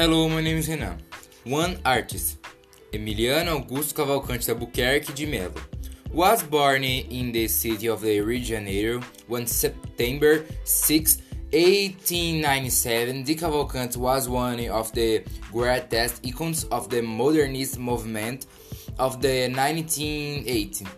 Hello, my name is Renan. One artist, Emiliano Augusto Cavalcanti Albuquerque de Melo, was born in the city of the Rio de Janeiro on September 6, 1897. Di Cavalcanti was one of the greatest icons of the modernist movement of the 1980s.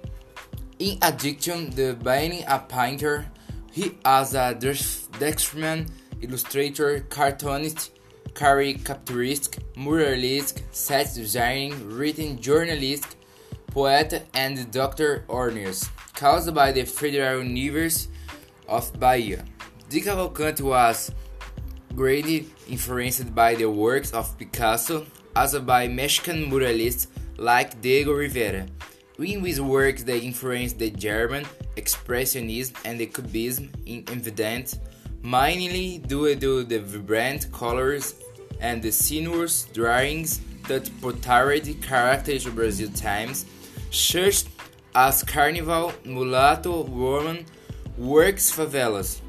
In addition to being a painter, he was a draftsman, illustrator, cartoonist, caricaturist, muralist, set designing, written journalist, poet, and doctor honors, caused by the Federal University of Bahia. Di Cavalcanti was greatly influenced by the works of Picasso, as by Mexican muralists like Diego Rivera. In his works, they influenced the German Expressionism and the Cubism in evident, mainly due to the vibrant colors and the sinuous drawings that portrayed characters of Brazil times, such as Carnival, Mulatto, Woman, Works Favelas.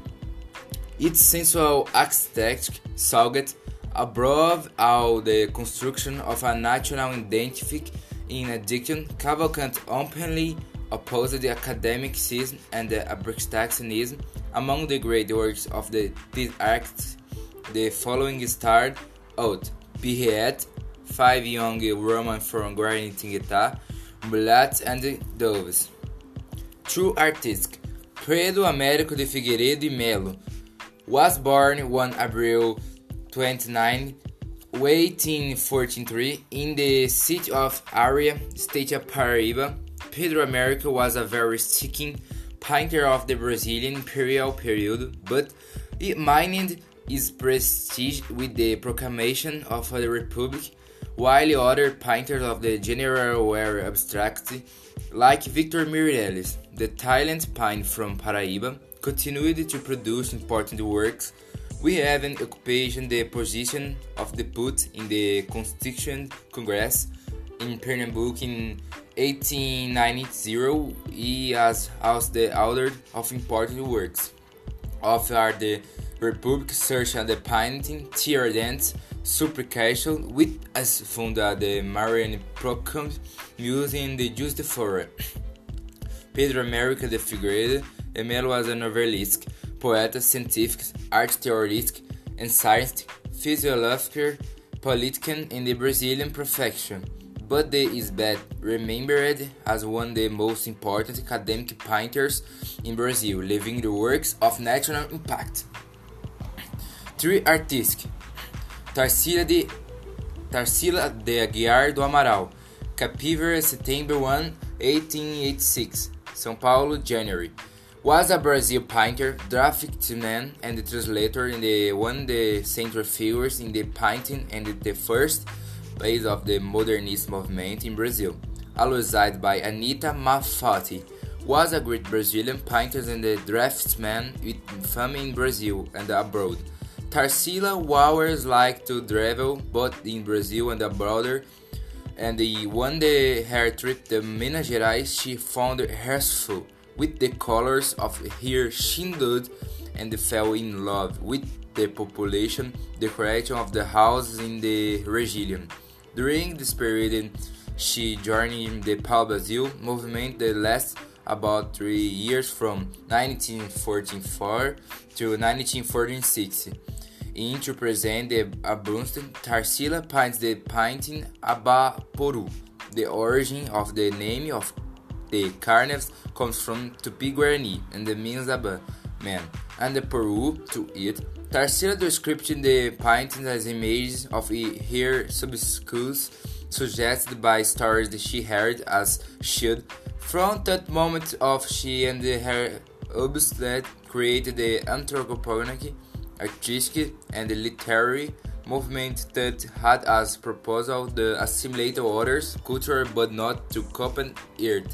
Its sensual architecture sought above all the construction of a national identity. In addition, Cavalcanti openly opposed the academicism and the abstractionism among the great works of the, these artists. The following starred out Pierrette, five young Roman from Guaratinguetá, Mullets and Doves. True artist Pedro Américo de Figueiredo e Melo was born on April 29, 1843 in the city of Areia, state of Paraíba. Pedro Américo was a very seeking painter of the Brazilian imperial period, but he mined his prestige with the proclamation of the Republic, while other painters of the general were abstract, like Victor Meirelles, the talent painter from Paraíba, continued to produce important works. We have an occupation the position of the put in the Constituent Congress in Pernambuco in 1890. He has also the author of important works. Of are the Republic Search and the Painting, Tiradentes, Supplication, with as funda the Marian Procom using the Just for Pedro Américo de Figueiredo Emelo was a novelist, poet, scientific, art theorist, and scientist, physiologist, politician in the Brazilian profession, but he is bad remembered as one of the most important academic painters in Brazil, leaving the works of national impact. Three artists Tarsila de, Tarsila de Aguiar do Amaral, Capivari, September 1, 1886, São Paulo, January. Was a Brazil painter, draftsman, and translator in the one the central figures in the painting and the first phase of the modernist movement in Brazil. Alongside by Anita Malfatti, was a great Brazilian painter and a draftsman with fame in Brazil and abroad. Tarsila always liked to travel both in Brazil and abroad, and one day her trip to Minas Gerais she found herself with the colors of her childhood and fell in love with the population, the creation of the houses in the region. During this period, she joined the Pau Brasil movement that lasted about three years from 1944 to 1946. In to present the abundant Tarsila paints the painting Abaporu. The origin of the name of the carnivs comes from Tupi Guarani and the means Aba man, and the Peru to eat. Tarsila describing the painting as images of her subscus suggested by stories that she heard as should. From that moment of she and her obstinate created the anthropogenic artistic and literary movement that had as proposal the assimilate others culture but not to copy it